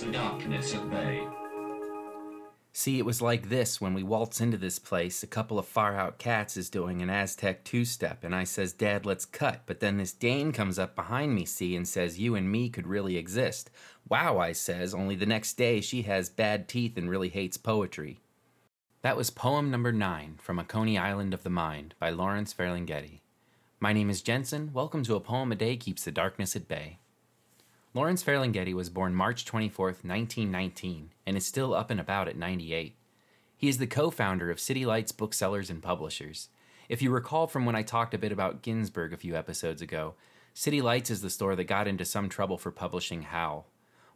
the darkness at bay. See, it was like this when we waltz into this place. A couple of far out cats is doing an Aztec two step, and I says, Dad, let's cut. But then this Dane comes up behind me, see, and says, You and me could really exist. Wow, I says, only the next day she has bad teeth and really hates poetry. That was poem number nine from A Coney Island of the Mind by Lawrence Ferlinghetti. My name is Jensen. Welcome to A Poem a Day Keeps the Darkness at Bay. Lawrence Ferlinghetti was born March 24, 1919, and is still up and about at 98. He is the co founder of City Lights Booksellers and Publishers. If you recall from when I talked a bit about Ginsberg a few episodes ago, City Lights is the store that got into some trouble for publishing Howl.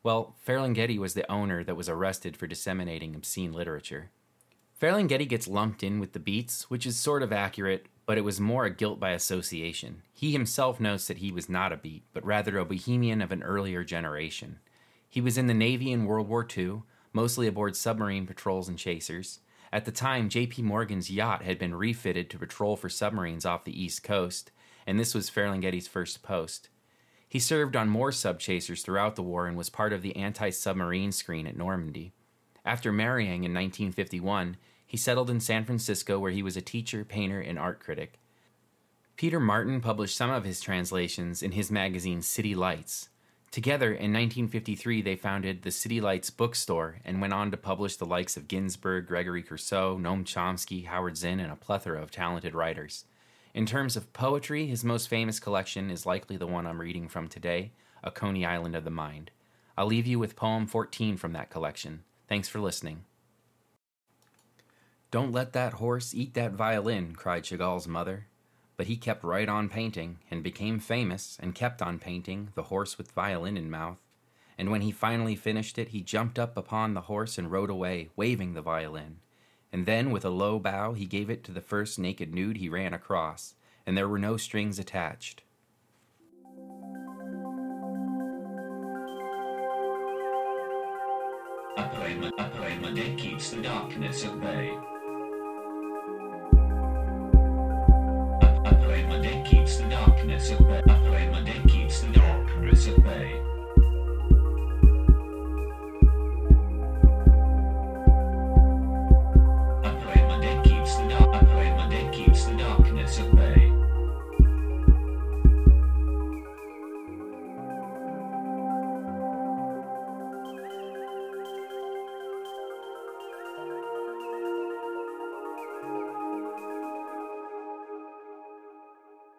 Well, Ferlinghetti was the owner that was arrested for disseminating obscene literature. Ferlinghetti gets lumped in with the Beats, which is sort of accurate, but it was more a guilt by association. He himself notes that he was not a beat, but rather a bohemian of an earlier generation. He was in the Navy in World War II, mostly aboard submarine patrols and chasers. At the time, J.P. Morgan's yacht had been refitted to patrol for submarines off the East Coast, and this was Ferlinghetti's first post. He served on more sub chasers throughout the war and was part of the anti submarine screen at Normandy. After marrying in 1951, he settled in San Francisco where he was a teacher, painter, and art critic. Peter Martin published some of his translations in his magazine City Lights. Together, in 1953, they founded the City Lights Bookstore and went on to publish the likes of Ginsberg, Gregory Corso, Noam Chomsky, Howard Zinn, and a plethora of talented writers. In terms of poetry, his most famous collection is likely the one I'm reading from today, A Coney Island of the Mind. I'll leave you with poem 14 from that collection. Thanks for listening. Don't let that horse eat that violin, cried Chagall's mother. But he kept right on painting, and became famous, and kept on painting, the horse with violin in mouth. And when he finally finished it, he jumped up upon the horse and rode away, waving the violin. And then, with a low bow, he gave it to the first naked nude he ran across, and there were no strings attached. A poem, a that keeps the darkness at bay.